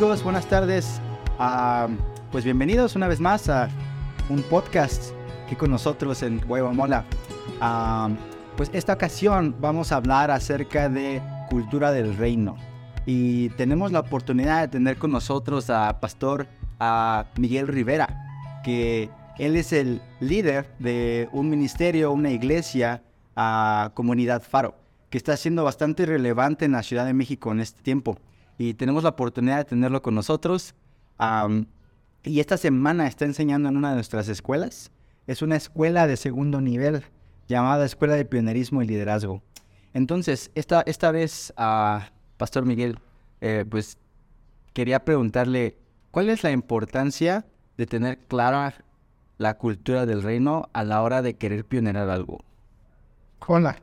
amigos, buenas tardes. Ah, pues bienvenidos una vez más a un podcast aquí con nosotros en Guaybamola. Ah, pues esta ocasión vamos a hablar acerca de cultura del reino. Y tenemos la oportunidad de tener con nosotros a Pastor a Miguel Rivera, que él es el líder de un ministerio, una iglesia, a Comunidad Faro, que está siendo bastante relevante en la Ciudad de México en este tiempo y tenemos la oportunidad de tenerlo con nosotros. y esta semana está enseñando en una de nuestras escuelas. Es una escuela de segundo nivel llamada Escuela de Pionerismo y Liderazgo. Entonces, esta, esta vez a Pastor Miguel, eh, pues quería preguntarle, ¿cuál es la importancia de tener clara la cultura del reino a la hora de querer pionerar algo? Hola.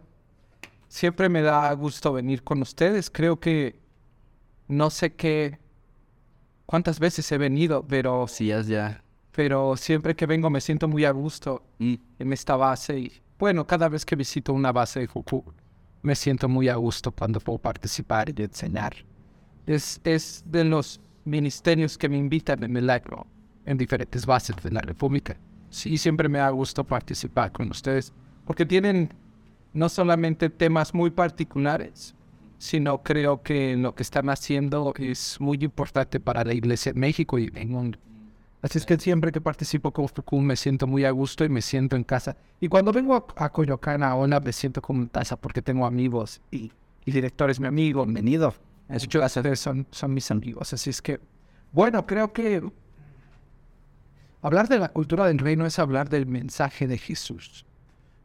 Siempre me da gusto venir con ustedes. Creo que no sé qué, cuántas veces he venido, pero... Sí, ya. Pero siempre que vengo me siento muy a gusto mm. en esta base. Y bueno, cada vez que visito una base de Juku, me siento muy a gusto cuando puedo participar y enseñar. Es, es de los ministerios que me invitan en milagro en diferentes bases de la República. Sí, siempre me da gusto participar con ustedes porque tienen no solamente temas muy particulares, sino creo que lo que están haciendo es muy importante para la Iglesia en México y en mundo. Así es que siempre que participo con Fucum me siento muy a gusto y me siento en casa. Y cuando vengo a, Coyoacán ahora me siento como en casa porque tengo amigos y, y directores, mi amigo. Bienvenido. Muchas son, son mis amigos. Así es que, bueno, creo que hablar de la cultura del reino es hablar del mensaje de Jesús.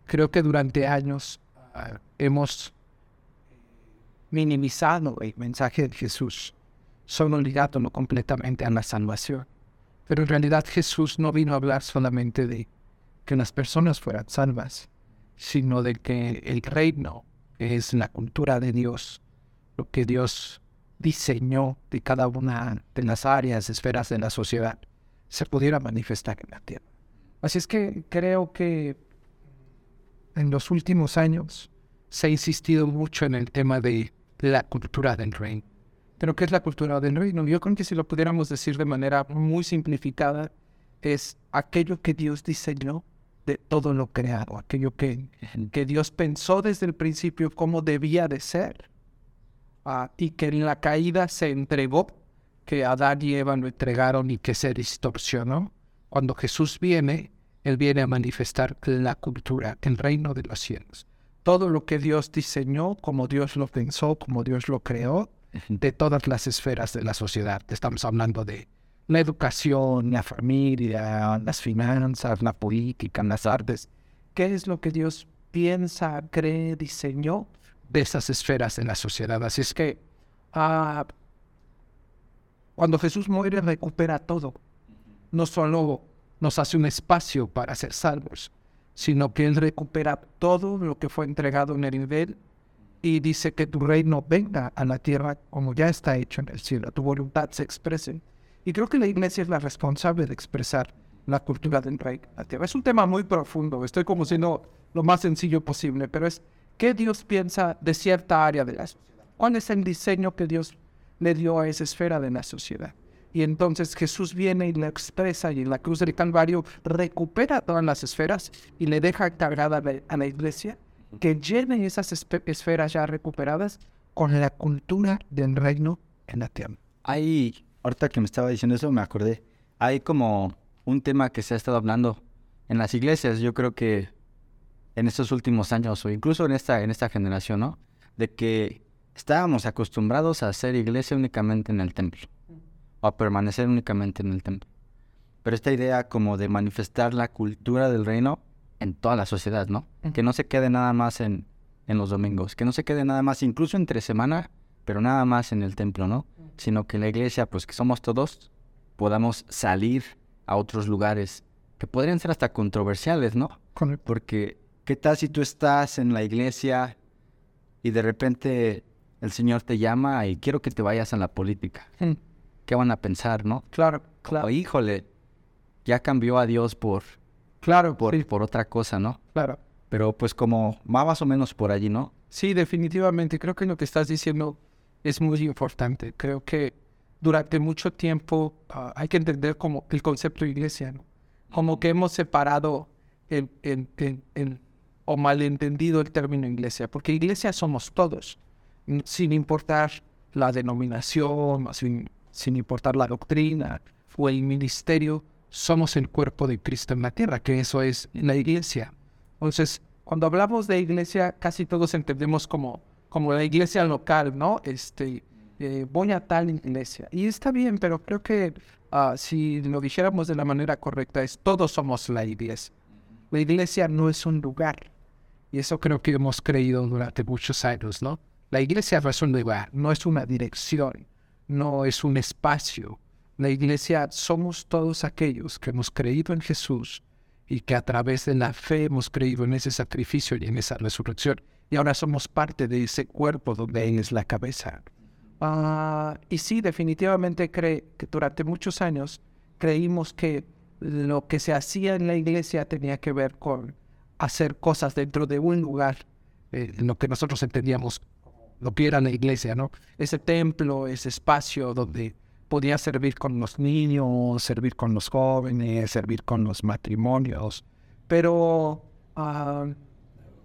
Creo que durante años ah, hemos minimizado el mensaje de Jesús, solo ligándolo completamente a la salvación. Pero en realidad Jesús no vino a hablar solamente de que las personas fueran salvas, sino de que el reino es la cultura de Dios, lo que Dios diseñó de cada una de las áreas, esferas de la sociedad, se pudiera manifestar en la tierra. Así es que creo que en los últimos años se ha insistido mucho en el tema de la cultura del reino. Pero ¿qué es la cultura del reino? Yo creo que si lo pudiéramos decir de manera muy simplificada, es aquello que Dios diseñó de todo lo creado, aquello que, que Dios pensó desde el principio cómo debía de ser, ah, y que en la caída se entregó, que Adán y Eva lo entregaron y que se distorsionó. Cuando Jesús viene, Él viene a manifestar la cultura, el reino de los cielos todo lo que Dios diseñó, como Dios lo pensó, como Dios lo creó, de todas las esferas de la sociedad. Estamos hablando de la educación, la familia, las finanzas, la política, las artes. ¿Qué es lo que Dios piensa, cree, diseñó de esas esferas de la sociedad? Así es que ah, cuando Jesús muere recupera todo. No solo nos hace un espacio para ser salvos, sino que Él recupera todo lo que fue entregado en el nivel y dice que tu reino venga a la tierra como ya está hecho en el cielo, tu voluntad se exprese. Y creo que la iglesia es la responsable de expresar la cultura del reino a la tierra. Es un tema muy profundo, estoy como siendo lo más sencillo posible, pero es qué Dios piensa de cierta área de la sociedad. ¿Cuál es el diseño que Dios le dio a esa esfera de la sociedad? Y entonces Jesús viene y la expresa y en la cruz del Calvario recupera todas las esferas y le deja encargada a la iglesia que llene esas esferas ya recuperadas con la cultura del reino en la tierra. Hay, ahorita que me estaba diciendo eso, me acordé, hay como un tema que se ha estado hablando en las iglesias, yo creo que en estos últimos años o incluso en esta, en esta generación, ¿no? De que estábamos acostumbrados a hacer iglesia únicamente en el templo a permanecer únicamente en el templo. Pero esta idea como de manifestar la cultura del reino en toda la sociedad, ¿no? Que no se quede nada más en, en los domingos, que no se quede nada más incluso entre semana, pero nada más en el templo, ¿no? Sino que la iglesia, pues que somos todos, podamos salir a otros lugares que podrían ser hasta controversiales, ¿no? Porque, ¿qué tal si tú estás en la iglesia y de repente el Señor te llama y quiero que te vayas a la política? ¿Qué van a pensar, no? Claro, claro. híjole, ya cambió a Dios por, claro, por, por otra cosa, ¿no? Claro. Pero pues como va más o menos por allí, ¿no? Sí, definitivamente. Creo que lo que estás diciendo es muy importante. Creo que durante mucho tiempo ah, hay que entender como el concepto de iglesia, ¿no? como que hemos separado el, el, el, o malentendido el término iglesia, porque iglesia somos todos, sin importar la denominación, sin, sin importar la doctrina o el ministerio, somos el cuerpo de Cristo en la tierra, que eso es la iglesia. Entonces, cuando hablamos de iglesia, casi todos entendemos como, como la iglesia local, ¿no? Este, eh, voy a tal iglesia. Y está bien, pero creo que uh, si lo dijéramos de la manera correcta, es todos somos la iglesia. La iglesia no es un lugar. Y eso creo que hemos creído durante muchos años, ¿no? La iglesia es un lugar, no es una dirección, no es un espacio. La iglesia somos todos aquellos que hemos creído en Jesús y que a través de la fe hemos creído en ese sacrificio y en esa resurrección. Y ahora somos parte de ese cuerpo donde Él es la cabeza. Ah, y sí, definitivamente cree que durante muchos años creímos que lo que se hacía en la iglesia tenía que ver con hacer cosas dentro de un lugar, eh, lo que nosotros entendíamos lo que era la iglesia, ¿no? Ese templo, ese espacio donde podía servir con los niños, servir con los jóvenes, servir con los matrimonios, pero ah,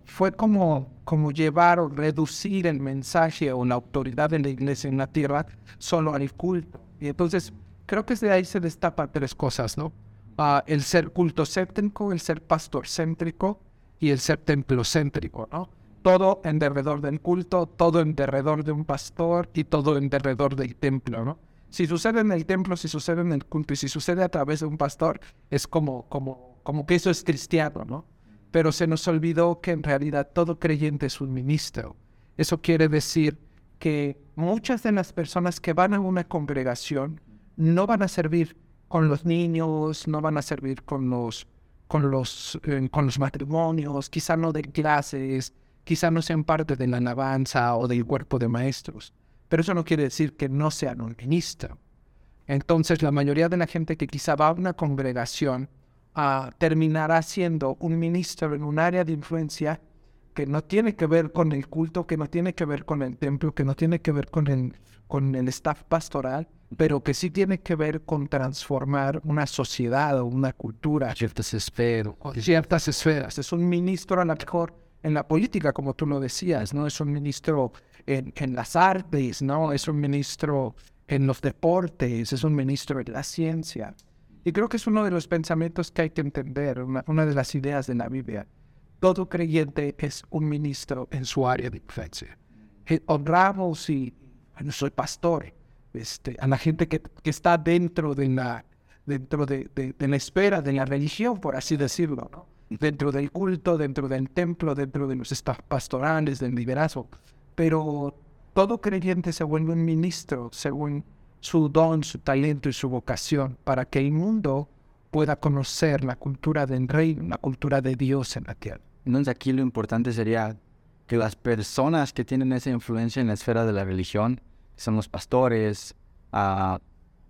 fue como, como llevar o reducir el mensaje o la autoridad de la iglesia en la tierra solo al culto. Y entonces creo que de ahí se destapan tres cosas, ¿no? Ah, el ser culto céntrico, el ser pastor céntrico y el ser templo céntrico, ¿no? Todo en derredor del culto, todo en derredor de un pastor y todo en derredor del templo, ¿no? Si sucede en el templo, si sucede en el culto y si sucede a través de un pastor, es como, como, como que eso es cristiano, ¿no? pero se nos olvidó que en realidad todo creyente es un ministro. Eso quiere decir que muchas de las personas que van a una congregación no van a servir con los niños, no van a servir con los, con los, eh, con los matrimonios, quizá no de clases, quizá no sean parte de la alabanza o del cuerpo de maestros. Pero eso no quiere decir que no sean un ministro. Entonces, la mayoría de la gente que quizá va a una congregación terminará siendo un ministro en un área de influencia que no tiene que ver con el culto, que no tiene que ver con el templo, que no tiene que ver con el, con el staff pastoral, pero que sí tiene que ver con transformar una sociedad o una cultura. Ciertas esferas. Ciertas esferas. Es un ministro a lo mejor en la política, como tú lo decías, ¿no? Es un ministro en, en las artes, ¿no? Es un ministro en los deportes, es un ministro en la ciencia. Y creo que es uno de los pensamientos que hay que entender, una, de las ideas de la Biblia. Todo creyente es un ministro en su área de influencia. Honramos y, bueno, soy pastor, este, a la gente que, que está dentro de la, dentro de, de, la esfera de la religión, por así decirlo, ¿no? Dentro del culto, dentro del templo, dentro de los estados pastorales, del liderazgo. Pero todo creyente se vuelve un ministro según su don, su talento y su vocación para que el mundo pueda conocer la cultura del reino, la cultura de Dios en la tierra. Entonces aquí lo importante sería que las personas que tienen esa influencia en la esfera de la religión, son los pastores, uh,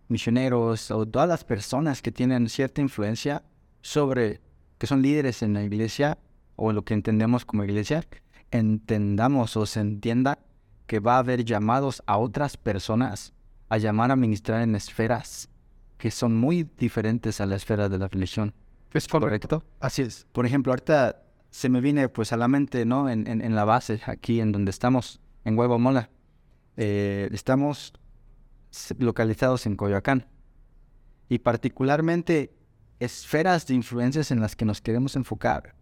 misioneros o todas las personas que tienen cierta influencia sobre, que son líderes en la iglesia o lo que entendemos como iglesia, entendamos o se entienda que va a haber llamados a otras personas a llamar a ministrar en esferas que son muy diferentes a la esfera de la religión. ¿Es correcto? Así es. Por ejemplo, ahorita se me viene pues a la mente, ¿no? En, en, la base, aquí en donde estamos, en Huevo Mola. Eh, estamos localizados en Coyoacán. Y particularmente esferas de influencias en las que nos queremos enfocar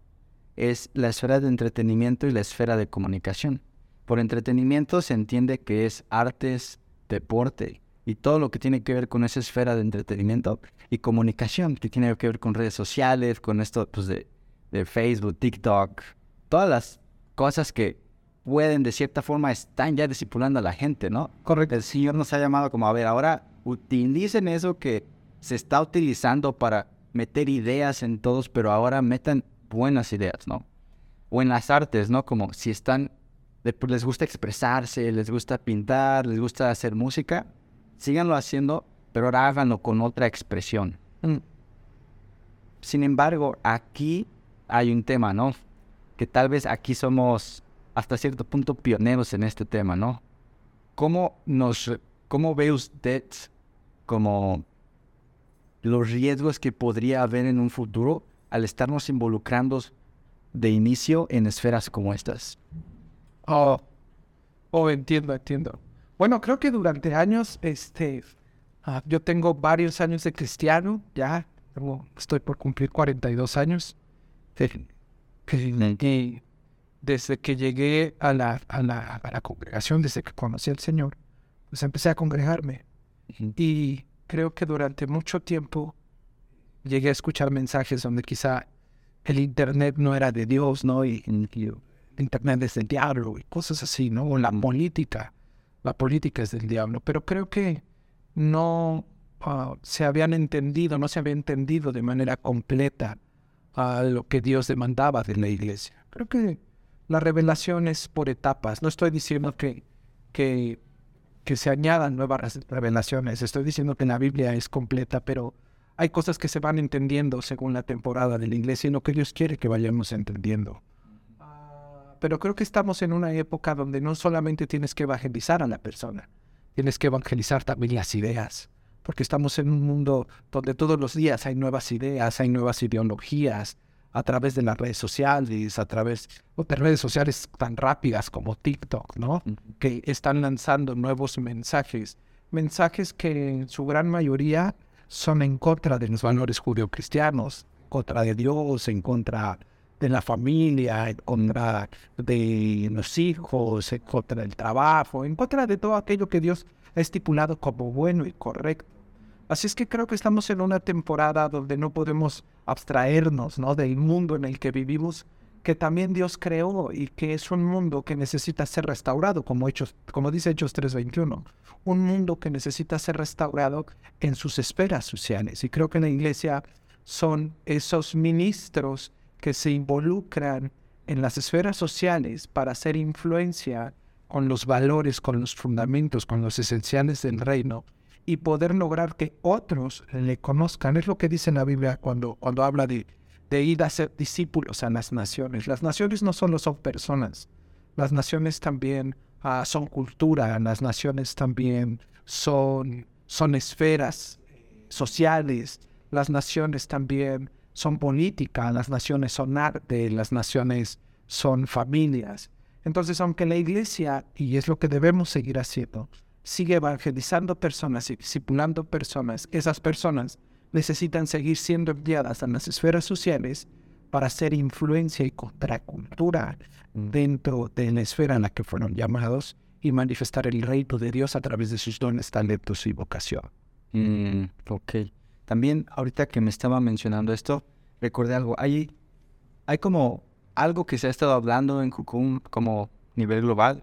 es la esfera de entretenimiento y la esfera de comunicación. Por entretenimiento se entiende que es artes, deporte y todo lo que tiene que ver con esa esfera de entretenimiento y comunicación, que tiene que ver con redes sociales, con esto pues, de, de Facebook, TikTok, todas las cosas que pueden de cierta forma están ya discipulando a la gente, ¿no? Correcto. El Señor nos ha llamado como, a ver, ahora utilicen eso que se está utilizando para meter ideas en todos, pero ahora metan buenas ideas, ¿no? O en las artes, ¿no? Como si están les gusta expresarse, les gusta pintar, les gusta hacer música, síganlo haciendo, pero ahora háganlo con otra expresión. Mm. Sin embargo, aquí hay un tema, ¿no? Que tal vez aquí somos hasta cierto punto pioneros en este tema, ¿no? ¿Cómo, nos, cómo ve usted como los riesgos que podría haber en un futuro al estarnos involucrando de inicio en esferas como estas. Oh, oh, entiendo, entiendo. Bueno, creo que durante años, este, ah, yo tengo varios años de cristiano, ya, estoy por cumplir 42 años. Y desde que llegué a la, a la, a la congregación, desde que conocí al Señor, pues empecé a congregarme. Y creo que durante mucho tiempo llegué a escuchar mensajes donde quizá el Internet no era de Dios, ¿no? Y, el Internet es del diablo y cosas así, ¿no? O la política, la política es del diablo. Pero creo que no ah, se habían entendido, no se había entendido de manera completa a lo que Dios demandaba de la iglesia. Creo que la revelación es por etapas. No estoy diciendo que que se añadan nuevas revelaciones. Estoy diciendo que la Biblia es completa, pero hay cosas que se van entendiendo según la temporada de la iglesia y lo que Dios quiere que vayamos entendiendo. Ah, pero creo que estamos en una época donde no solamente tienes que evangelizar a la persona, tienes que evangelizar también las ideas, porque estamos en un mundo donde todos los días hay nuevas ideas, hay nuevas ideologías, a través de las redes sociales, a través de redes sociales tan rápidas como TikTok, ¿no? Que están lanzando nuevos mensajes, mensajes que en su gran mayoría son en contra de los valores judio-cristianos, contra de Dios, en contra de la familia, en contra de los hijos, en contra del trabajo, en contra de todo aquello que Dios ha estipulado como bueno y correcto. Así es que creo que estamos en una temporada donde no podemos abstraernos ¿no? del mundo en el que vivimos, que también Dios creó y que es un mundo que necesita ser restaurado, como, Hechos, como dice Hechos 3.21. Un mundo que necesita ser restaurado en sus esferas sociales. Y creo que en la iglesia son esos ministros que se involucran en las esferas sociales para hacer influencia con los valores, con los fundamentos, con los esenciales del reino y poder lograr que otros le conozcan. Es lo que dice la Biblia cuando, cuando habla de, de ir a ser discípulos a las naciones. Las naciones no solo son personas, las naciones también ah, son cultura, las naciones también son, son esferas sociales, las naciones también son política, las naciones son arte, las naciones son familias. Entonces, aunque la iglesia, y es lo que debemos seguir haciendo, sigue evangelizando personas y discipulando personas, esas personas necesitan seguir siendo enviadas a las esferas sociales para hacer influencia y contracultura mm. dentro de la esfera en la que fueron llamados y manifestar el reino de Dios a través de sus dones, talentos y vocación. Mm, ok. También ahorita que me estaba mencionando esto, recordé algo. Hay, hay como algo que se ha estado hablando en Cucum como nivel global,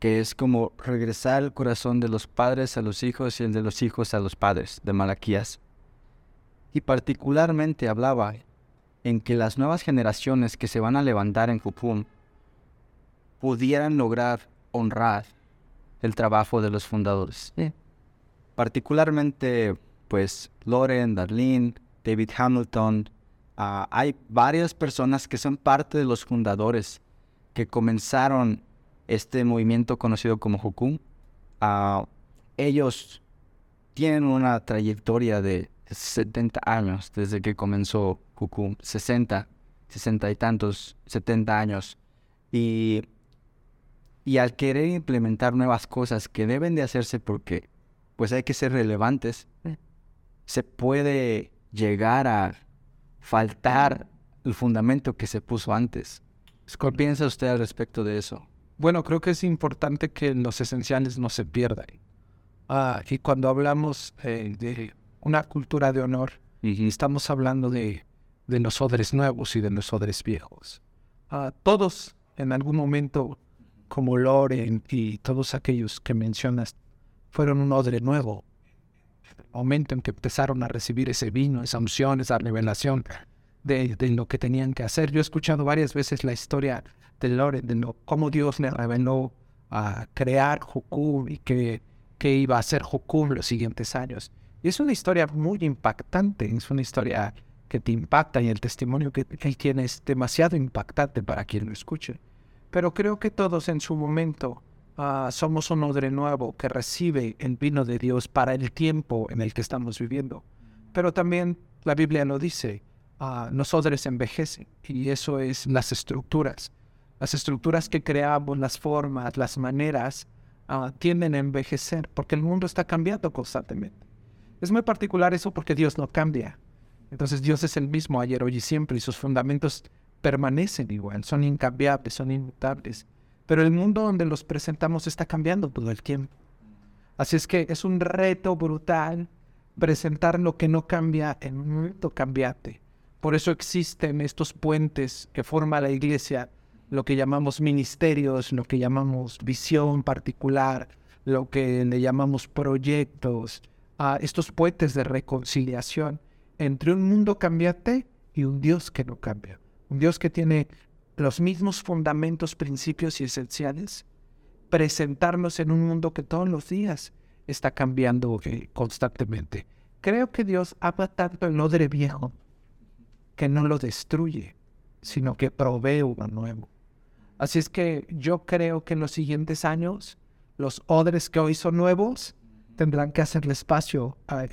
que es como regresar el corazón de los padres a los hijos y el de los hijos a los padres, de Malaquías. Y particularmente hablaba en que las nuevas generaciones que se van a levantar en Cupum pudieran lograr honrar el trabajo de los fundadores. Particularmente, pues, Loren, Darlene, David Hamilton, ah, hay varias personas que son parte de los fundadores que comenzaron este movimiento conocido como Hukum, ah, ellos tienen una trayectoria de 70 años desde que comenzó Hukum, 60, 60 y tantos, 70 años. Y, y al querer implementar nuevas cosas que deben de hacerse porque pues hay que ser relevantes, se puede llegar a faltar el fundamento que se puso antes. ¿Qué piensa usted al respecto de eso? Bueno, creo que es importante que los esenciales no se pierdan. Ah, y cuando hablamos eh, de una cultura de honor, estamos hablando de, de los odres nuevos y de los odres viejos. Ah, todos en algún momento, como Loren y todos aquellos que mencionas, fueron un odre nuevo. El momento en que empezaron a recibir ese vino, esa unción, esa revelación de, de lo que tenían que hacer. Yo he escuchado varias veces la historia de Loren, de cómo Dios le reveló a crear Jukum y que, que iba a ser Jukum los siguientes años. Y es una historia muy impactante, es una historia que te impacta y el testimonio que él tiene es demasiado impactante para quien lo escuche. Pero creo que todos en su momento ah, somos un odre nuevo que recibe el vino de Dios para el tiempo en el que estamos viviendo. Pero también la Biblia lo dice, uh, los odres envejecen y eso es las estructuras. Las estructuras que creamos, las formas, las maneras, uh, tienden a envejecer porque el mundo está cambiando constantemente. Es muy particular eso porque Dios no cambia. Entonces Dios es el mismo ayer, hoy y siempre y sus fundamentos permanecen igual, son incambiables, son inmutables. Pero el mundo donde los presentamos está cambiando todo el tiempo. Así es que es un reto brutal presentar lo que no cambia en un momento cambiante. Por eso existen estos puentes que forma la iglesia, lo que llamamos ministerios, lo que llamamos visión particular, lo que le llamamos proyectos, estos puentes de reconciliación entre un mundo cambiante y un Dios que no cambia. Un Dios que tiene los mismos fundamentos, principios y esenciales. Presentarnos en un mundo que todos los días está cambiando eh, constantemente. Creo que Dios ama tanto el odre viejo que no lo destruye, sino que provee uno nuevo. Así es que yo creo que en los siguientes años, los odres que hoy son nuevos tendrán que hacerle espacio a,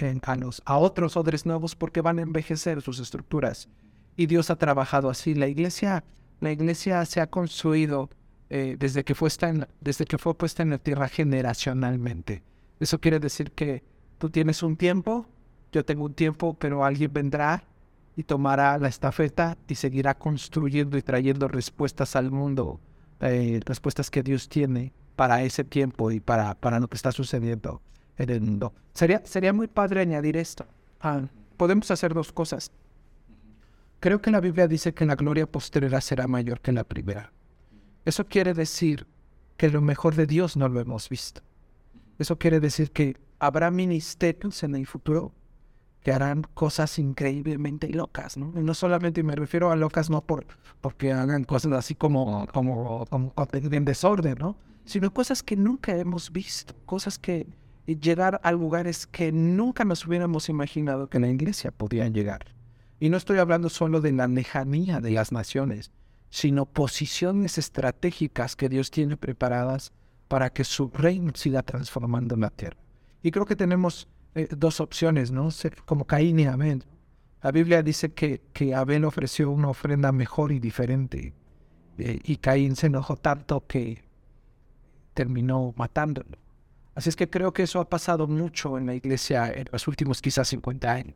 a otros odres nuevos porque van a envejecer sus estructuras. Y Dios ha trabajado así. La iglesia, la iglesia se ha construido eh, desde, que fue desde que fue puesta en la tierra generacionalmente. Eso quiere decir que tú tienes un tiempo, yo tengo un tiempo, pero alguien vendrá y tomará la estafeta y seguirá construyendo y trayendo respuestas al mundo, eh, respuestas que Dios tiene para ese tiempo y para, para lo que está sucediendo en el mundo. Sería, sería muy padre añadir esto. Ah, podemos hacer dos cosas. Creo que la Biblia dice que la gloria posterior será mayor que la primera. Eso quiere decir que lo mejor de Dios no lo hemos visto. Eso quiere decir que habrá ministerios en el futuro que harán cosas increíblemente locas, ¿no? Y no solamente me refiero a locas no por porque hagan cosas así como como, como, en desorden, ¿no? Sino cosas que nunca hemos visto, cosas que llegar a lugares que nunca nos hubiéramos imaginado que la iglesia podía llegar. Y no estoy hablando solo de la lejanía de las naciones, sino posiciones estratégicas que Dios tiene preparadas para que su reino siga transformando la tierra. Y creo que tenemos eh, dos opciones, ¿no? Como Caín y Abel. La Biblia dice que, que Abel ofreció una ofrenda mejor y diferente. Eh, y Caín se enojó tanto que terminó matándolo. Así es que creo que eso ha pasado mucho en la iglesia en los últimos quizás 50 años.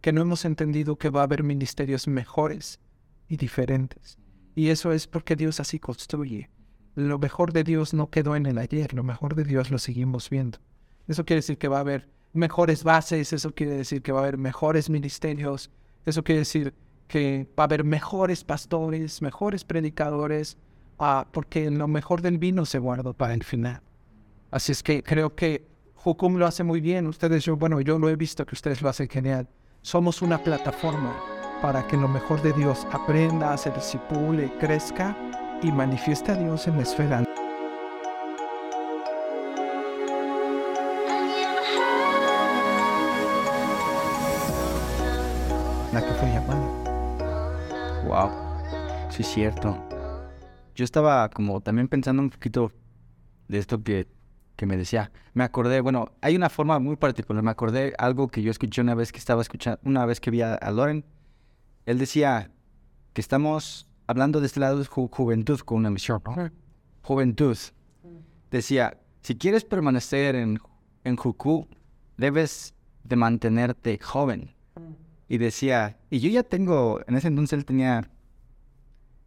Que no hemos entendido que va a haber ministerios mejores y diferentes. Y eso es porque Dios así construye. Lo mejor de Dios no quedó en el ayer, lo mejor de Dios lo seguimos viendo. Eso quiere decir que va a haber mejores bases, eso quiere decir que va a haber mejores ministerios, eso quiere decir que va a haber mejores pastores, mejores predicadores, ah, porque lo mejor del vino se guardó para el final. Así es que creo que Jukum lo hace muy bien. Ustedes, yo, bueno, yo lo he visto que ustedes lo hacen genial. Somos una plataforma para que lo mejor de Dios aprenda, se disipule, crezca y manifieste a Dios en la esfera sí es cierto. Yo estaba como también pensando un poquito de esto que, que me decía. Me acordé, bueno, hay una forma muy particular. Me acordé algo que yo escuché una vez que estaba escuchando, una vez que vi a, Loren. Él decía que estamos hablando de este lado de juventud con una misión, Juventud. Decía, si quieres permanecer en, en Juku, debes de mantenerte joven y decía, y yo ya tengo, en ese entonces él tenía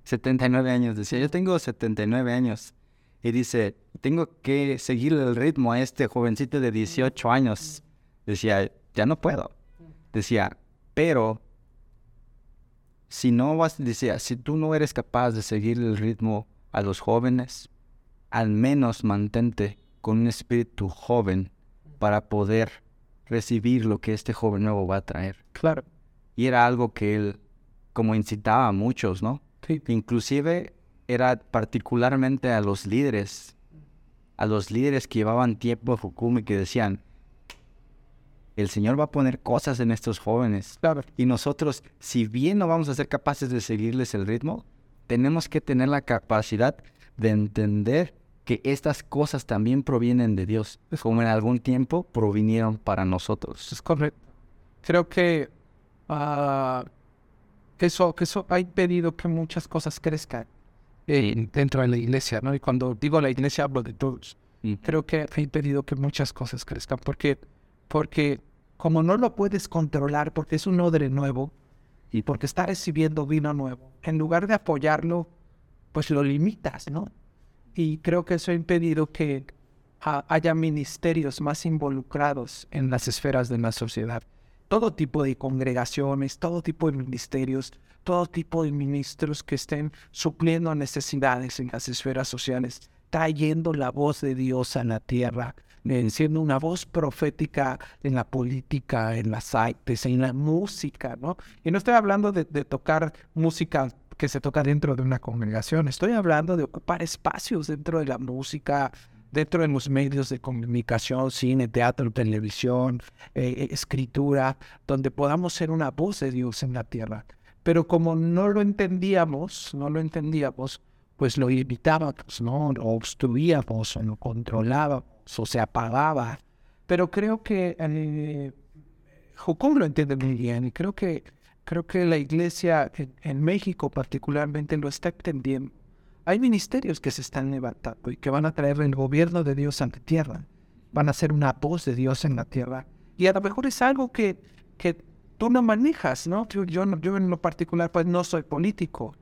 79 años, decía, yo tengo 79 años. Y dice, tengo que seguir el ritmo a este jovencito de 18 años. Decía, ya no puedo. Decía, pero si no vas, decía, si tú no eres capaz de seguir el ritmo a los jóvenes, al menos mantente con un espíritu joven para poder recibir lo que este joven nuevo va a traer. Claro. Y era algo que él como incitaba a muchos, ¿no? Sí. Inclusive era particularmente a los líderes, a los líderes que llevaban tiempo en Fukumi que decían, el Señor va a poner cosas en estos jóvenes. Claro. Y nosotros, si bien no vamos a ser capaces de seguirles el ritmo, tenemos que tener la capacidad de entender que estas cosas también provienen de Dios, como en algún tiempo provinieron para nosotros. Es correcto. Creo que ah, eso, que eso ha impedido que muchas cosas crezcan eh, dentro de la iglesia, ¿no? Y cuando digo la iglesia hablo de todos. Creo que ha impedido que muchas cosas crezcan porque, porque como no lo puedes controlar porque es un odre nuevo y porque está recibiendo vino nuevo, en lugar de apoyarlo, pues lo limitas, ¿no? Y creo que eso ha impedido que haya ministerios más involucrados en las esferas de la sociedad. Todo tipo de congregaciones, todo tipo de ministerios, todo tipo de ministros que estén supliendo necesidades en las esferas sociales trayendo la voz de Dios a la tierra, siendo una voz profética en la política, en las artes, en la música, ¿no? Y no estoy hablando de, tocar música que se toca dentro de una congregación, estoy hablando de ocupar espacios dentro de la música, dentro de los medios de comunicación, cine, teatro, televisión, eh, eh, escritura, donde podamos ser una voz de Dios en la tierra. Pero como no lo entendíamos, no lo entendíamos, pues lo evitábamos, ¿no? Lo obstruíamos, lo controlábamos, o se apagaba. Pero creo que eh, lo entiende muy bien y creo que, creo que la iglesia en, México particularmente lo está entendiendo. Hay ministerios que se están levantando y que van a traer el gobierno de Dios ante tierra. Van a ser una voz de Dios en la tierra. Y a lo mejor es algo que, que tú no manejas, ¿no? Yo, yo, yo en lo particular pues no soy político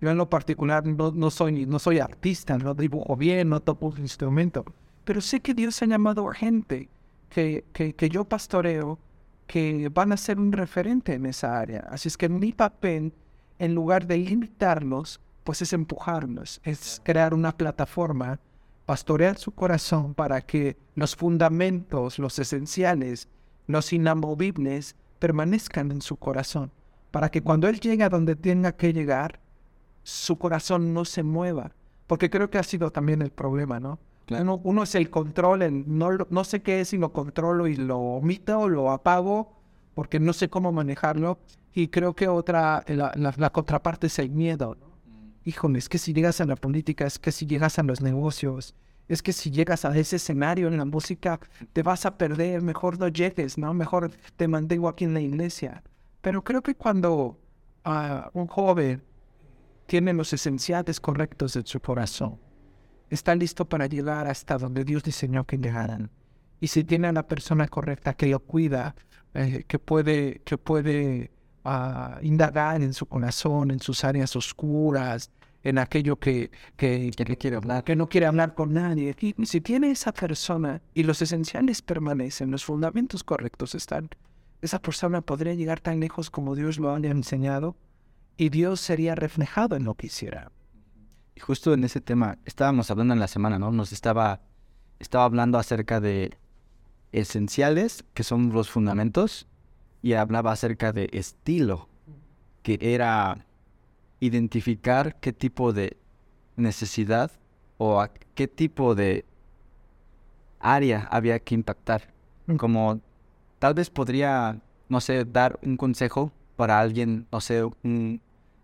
yo en lo particular no, soy, no soy artista, no dibujo bien, no toco un instrumento, pero sé que Dios ha llamado a gente que, que, que yo pastoreo que van a ser un referente en esa área. Así es que mi papel, en lugar de limitarlos, pues es empujarlos, es crear una plataforma, pastorear su corazón para que los fundamentos, los esenciales, los inamovibles permanezcan en su corazón, para que cuando Él llegue a donde tenga que llegar, su corazón no se mueva. Porque creo que ha sido también el problema, ¿no? Uno, es el control, no, no sé qué es si lo controlo y lo omito o lo apago porque no sé cómo manejarlo. Y creo que otra, la, contraparte es el miedo. ¿no? Híjole, es que si llegas a la política, es que si llegas a los negocios, es que si llegas a ese escenario en la música, te vas a perder, mejor no llegues, ¿no? Mejor te mantengo aquí en la iglesia. Pero creo que cuando uh, un joven tiene los esenciales correctos en su corazón. Está listo para llegar hasta donde Dios diseñó que llegaran. Y si tiene a la persona correcta que lo cuida, eh, que puede, que puede ah, indagar en su corazón, en sus áreas oscuras, en aquello que, que, quiere hablar. que no quiere hablar con nadie. Si tiene esa persona y los esenciales permanecen, los fundamentos correctos están, esa persona podría llegar tan lejos como Dios lo haya enseñado y Dios sería reflejado en lo que hiciera. Y justo en ese tema, estábamos hablando en la semana, ¿no? Nos estaba, estaba hablando acerca de esenciales, que son los fundamentos, y hablaba acerca de estilo, que era identificar qué tipo de necesidad o a qué tipo de área había que impactar. Mm. Como tal vez podría, no sé, dar un consejo para alguien, no sé,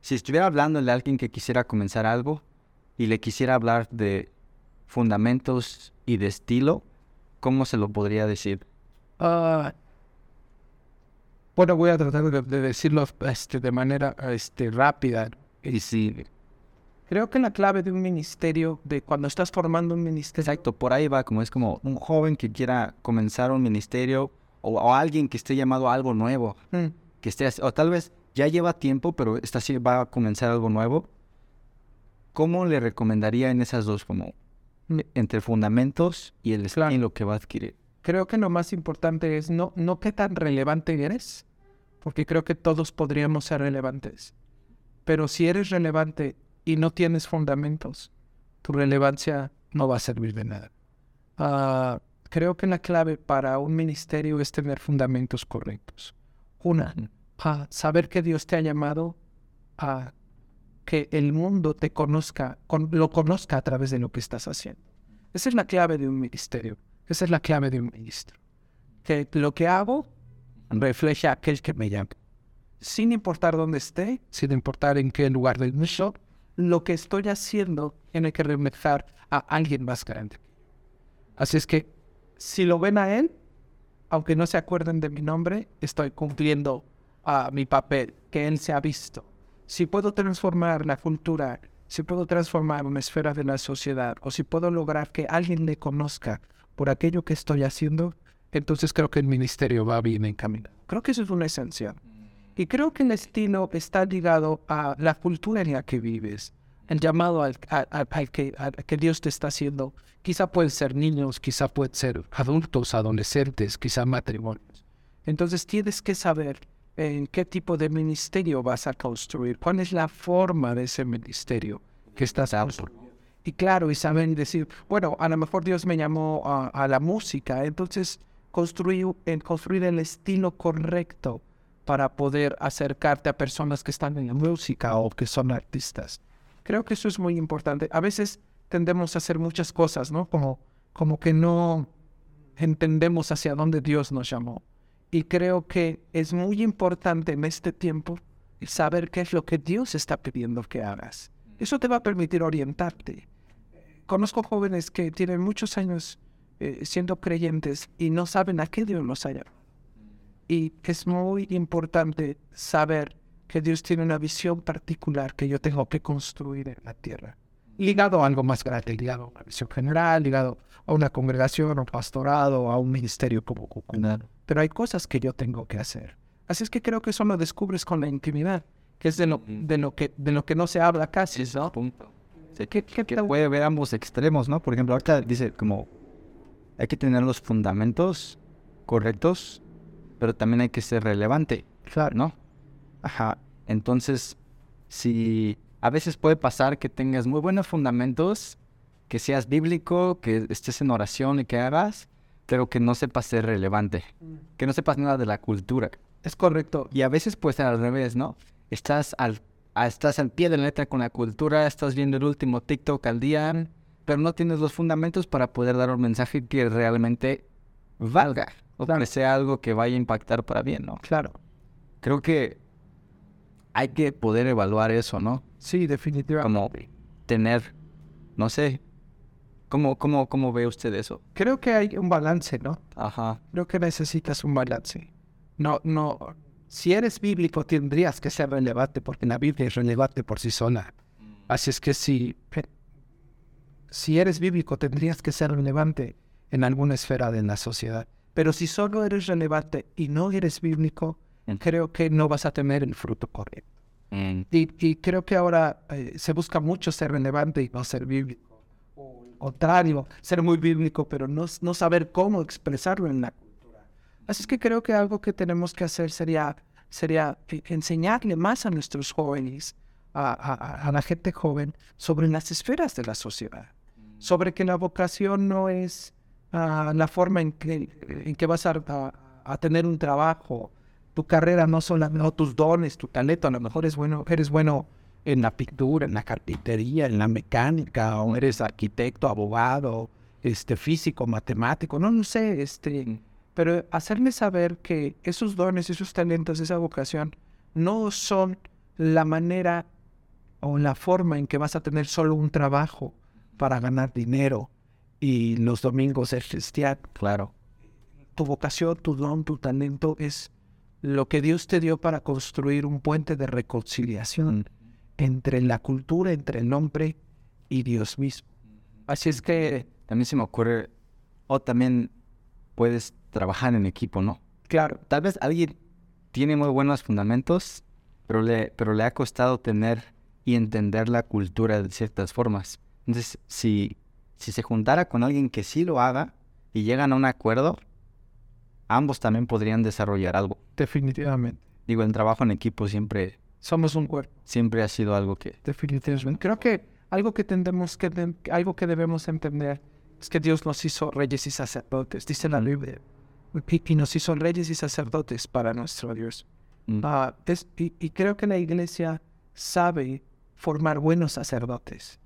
si estuviera hablando de alguien que quisiera comenzar algo y le quisiera hablar de fundamentos y de estilo, ¿cómo se lo podría decir? Ah, bueno, voy a tratar de, decirlo este, de manera este, rápida. Y sí. Creo que la clave de un ministerio, de cuando estás formando un ministerio. Exacto, por ahí va, como es como un joven que quiera comenzar un ministerio o, alguien que esté llamado a algo nuevo. Mm que esté, o tal vez ya lleva tiempo, pero esta sí va a comenzar algo nuevo, ¿cómo le recomendaría en esas dos, como entre fundamentos y el estilo que va a adquirir? Creo que lo más importante es no, no qué tan relevante eres, porque creo que todos podríamos ser relevantes. Pero si eres relevante y no tienes fundamentos, tu relevancia no va a servir de nada. Ah, creo que la clave para un ministerio es tener fundamentos correctos. Una, a saber que Dios te ha llamado a que el mundo te conozca, lo conozca a través de lo que estás haciendo. Esa es la clave de un ministerio. Esa es la clave de un ministro. Que lo que hago refleje a aquel que me llama. Sin importar dónde esté, sin importar en qué lugar del mundo, lo que estoy haciendo tiene que reflejar a alguien más grande. Así es que si lo ven a él, aunque no se acuerden de mi nombre, estoy cumpliendo a mi papel, que él se ha visto. Si puedo transformar la cultura, si puedo transformar una esfera de la sociedad, o si puedo lograr que alguien me conozca por aquello que estoy haciendo, entonces creo que el ministerio va bien encaminado. Creo que eso es una esencia. Y creo que el estilo está ligado a la cultura en la que vives, el llamado al, que, Dios te está haciendo. Quizá pueden ser niños, quizá pueden ser adultos, adolescentes, quizá matrimonios. Entonces tienes que saber en qué tipo de ministerio vas a construir, cuál es la forma de ese ministerio que estás construyendo. Y claro, y saben decir, bueno, a lo mejor Dios me llamó a, la música, entonces construir, en construir el estilo correcto para poder acercarte a personas que están en la música o que son artistas. Creo que eso es muy importante. A veces tendemos a hacer muchas cosas, ¿no? Como, como que no entendemos hacia dónde Dios nos llamó. Y creo que es muy importante en este tiempo saber qué es lo que Dios está pidiendo que hagas. Eso te va a permitir orientarte. Conozco jóvenes que tienen muchos años eh, siendo creyentes y no saben a qué Dios los ha llamado. Y es muy importante saber que Dios tiene una visión particular que yo tengo que construir en la tierra. Ligado a algo más grande, ligado a una visión general, ligado a una congregación, a un pastorado, a un ministerio como comunal. Pero hay cosas que yo tengo que hacer. Así es que creo que eso lo descubres con la intimidad, que es de lo, de lo, que, de lo que no se habla casi. ¿no? Punto. ¿Qué, puede ver ambos extremos, ¿no? Por ejemplo, ahorita dice como hay que tener los fundamentos correctos, pero también hay que ser relevante, claro, ¿no? Ajá. Entonces, si a veces puede pasar que tengas muy buenos fundamentos, que seas bíblico, que estés en oración y que hagas, pero que no sepas ser relevante, mm. que no sepas nada de la cultura. Es correcto. Y a veces puede ser al revés, ¿no? Estás al, estás al pie de la letra con la cultura, estás viendo el último TikTok al día, pero no tienes los fundamentos para poder dar un mensaje que realmente valga, o que sea algo que vaya a impactar para bien, ¿no? Claro. Creo que hay que poder evaluar eso, ¿no? Sí, definitivamente. Como tener, no sé, ¿cómo, cómo, cómo ve usted eso? Creo que hay un balance, ¿no? Ajá. Creo que necesitas un balance. No, no, si eres bíblico tendrías que ser relevante porque la Biblia es relevante por sí sola. Mm. Así es que si, si eres bíblico tendrías que ser relevante en alguna esfera de la sociedad. Pero si solo eres relevante y no eres bíblico, creo que no vas a tener el fruto correcto. Mm. Y, creo que ahora eh, se busca mucho ser relevante y no ser bíblico. O al contrario, ser muy bíblico, pero no, no saber cómo expresarlo en la cultura. Así es que creo que algo que tenemos que hacer sería, sería eh, enseñarle más a nuestros jóvenes, a, a, la gente joven, sobre las esferas de la sociedad. Sobre que la vocación no es ah, la forma en que, en que vas a, a tener un trabajo, tu carrera no son no, tus dones, tu talento, a lo mejor es bueno, eres bueno en la pintura, en la carpintería, en la mecánica, o eres arquitecto, abogado, este físico, matemático, no, no sé, este, pero hacerme saber que esos dones, esos talentos, esa vocación no son la manera o la forma en que vas a tener solo un trabajo para ganar dinero y los domingos es cristiano. Claro. Tu vocación, tu don, tu talento es lo que Dios te dio para construir un puente de reconciliación entre la cultura, entre el hombre y Dios mismo. Así es que también se me ocurre, o también puedes trabajar en equipo, ¿no? Claro. Tal vez alguien tiene muy buenos fundamentos, pero le, pero le ha costado tener y entender la cultura de ciertas formas. Entonces, si, si se juntara con alguien que sí lo haga y llegan a un acuerdo, ambos también podrían desarrollar algo. Definitivamente. Digo, el trabajo en equipo siempre... Somos un cuerpo. Siempre ha sido algo que... Definitivamente. Creo que algo que tendemos que... Algo que debemos entender es que Dios nos hizo reyes y sacerdotes. Dice la Biblia. Y nos hizo reyes y sacerdotes para nuestro Dios. Mm. Ah, y, creo que la iglesia sabe formar buenos sacerdotes.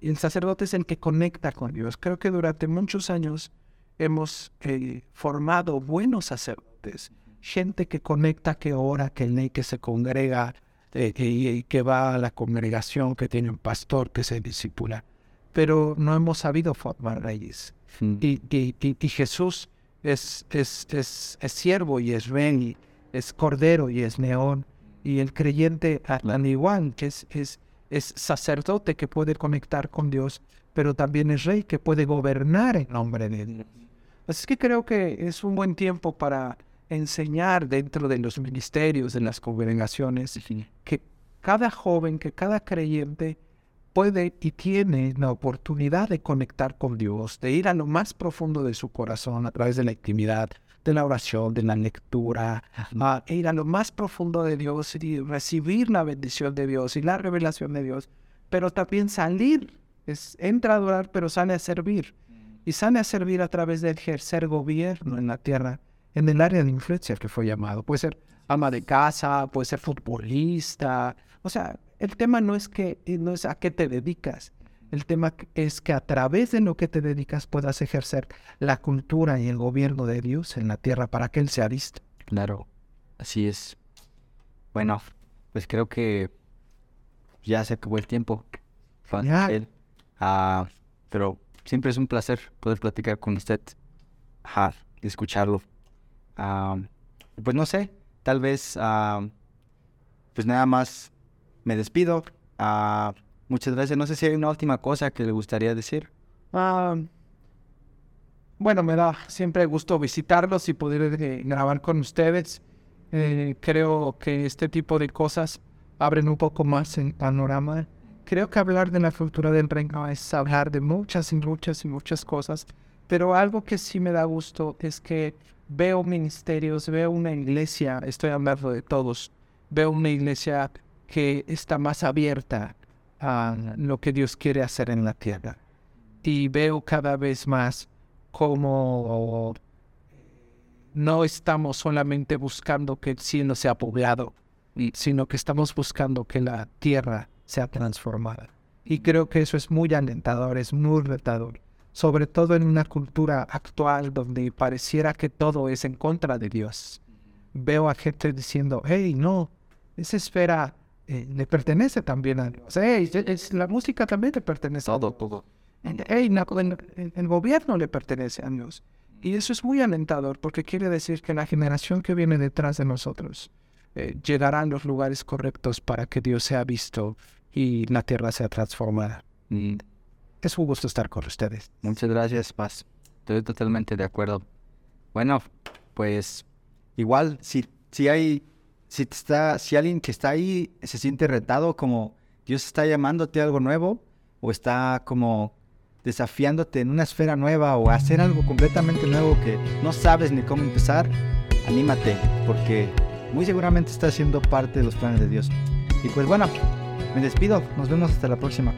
Y el sacerdote es el que conecta con Dios. Creo que durante muchos años hemos eh, formado buenos sacerdotes, gente que conecta, que ora, que lee, que se congrega, eh, y que va a la congregación, que tiene un pastor, que se disipula. pero no hemos sabido formar reyes. Mm. Y, y- y- y Jesús es, es, es, es siervo y es rey, es cordero y es león. Y el creyente, al igual, que es, es, es sacerdote que puede conectar con Dios, pero también es rey que puede gobernar en nombre de Dios. Así que creo que es un buen tiempo para enseñar dentro de los ministerios, de las congregaciones, que cada joven, que cada creyente puede y tiene la oportunidad de conectar con Dios, de ir a lo más profundo de su corazón a través de la intimidad, de la oración, de la lectura, a ir a lo más profundo de Dios y recibir la bendición de Dios y la revelación de Dios, pero también salir, es, entra a adorar, pero sale a servir. Y sale a servir a través de ejercer gobierno en la tierra, en el área de influencia que fue llamado. Puede ser ama de casa, puede ser futbolista. O sea, el tema no es que no es a qué te dedicas. El tema es que a través de lo que te dedicas puedas ejercer la cultura y el gobierno de Dios en la tierra para que Él sea visto. Claro, así es. Bueno, pues creo que ya se acabó el tiempo. Ya. Ah, pero siempre es un placer poder platicar con usted. Ajá, y escucharlo. Ah, pues no sé, tal vez, ah, pues nada más me despido. Ah, muchas gracias. No sé si hay una última cosa que le gustaría decir. Ah, bueno, me da siempre gusto visitarlos y poder eh, grabar con ustedes. Eh, creo que este tipo de cosas abren un poco más el panorama. Creo que hablar de la cultura del reino es hablar de muchas y muchas y muchas cosas, pero algo que sí me da gusto es que veo ministerios, veo una iglesia, estoy hablando de todos, veo una iglesia que está más abierta a lo que Dios quiere hacer en la tierra y veo cada vez más como no estamos solamente buscando que el cielo sea poblado, sino que estamos buscando que la tierra sea transformada. Y creo que eso es muy alentador, es muy retador, sobre todo en una cultura actual donde pareciera que todo es en contra de Dios. Veo a gente diciendo, hey, no, esa esfera eh, le pertenece también a Dios. Hey, es- la música también le pertenece a Dios. todo. Hey, el gobierno le pertenece a Dios. Y eso es muy alentador porque quiere decir que la generación que viene detrás de nosotros eh, llegará a los lugares correctos para que Dios sea visto y la tierra sea transformada. Mm, Es un gusto estar con ustedes. Muchas gracias, Paz. Estoy totalmente de acuerdo. Bueno, pues igual si, si hay, si te está, si alguien que está ahí se siente retado como Dios está llamándote a algo nuevo o está como desafiándote en una esfera nueva o hacer algo completamente nuevo que no sabes ni cómo empezar, anímate porque muy seguramente estás siendo parte de los planes de Dios. Y pues bueno, me despido. Nos vemos hasta la próxima.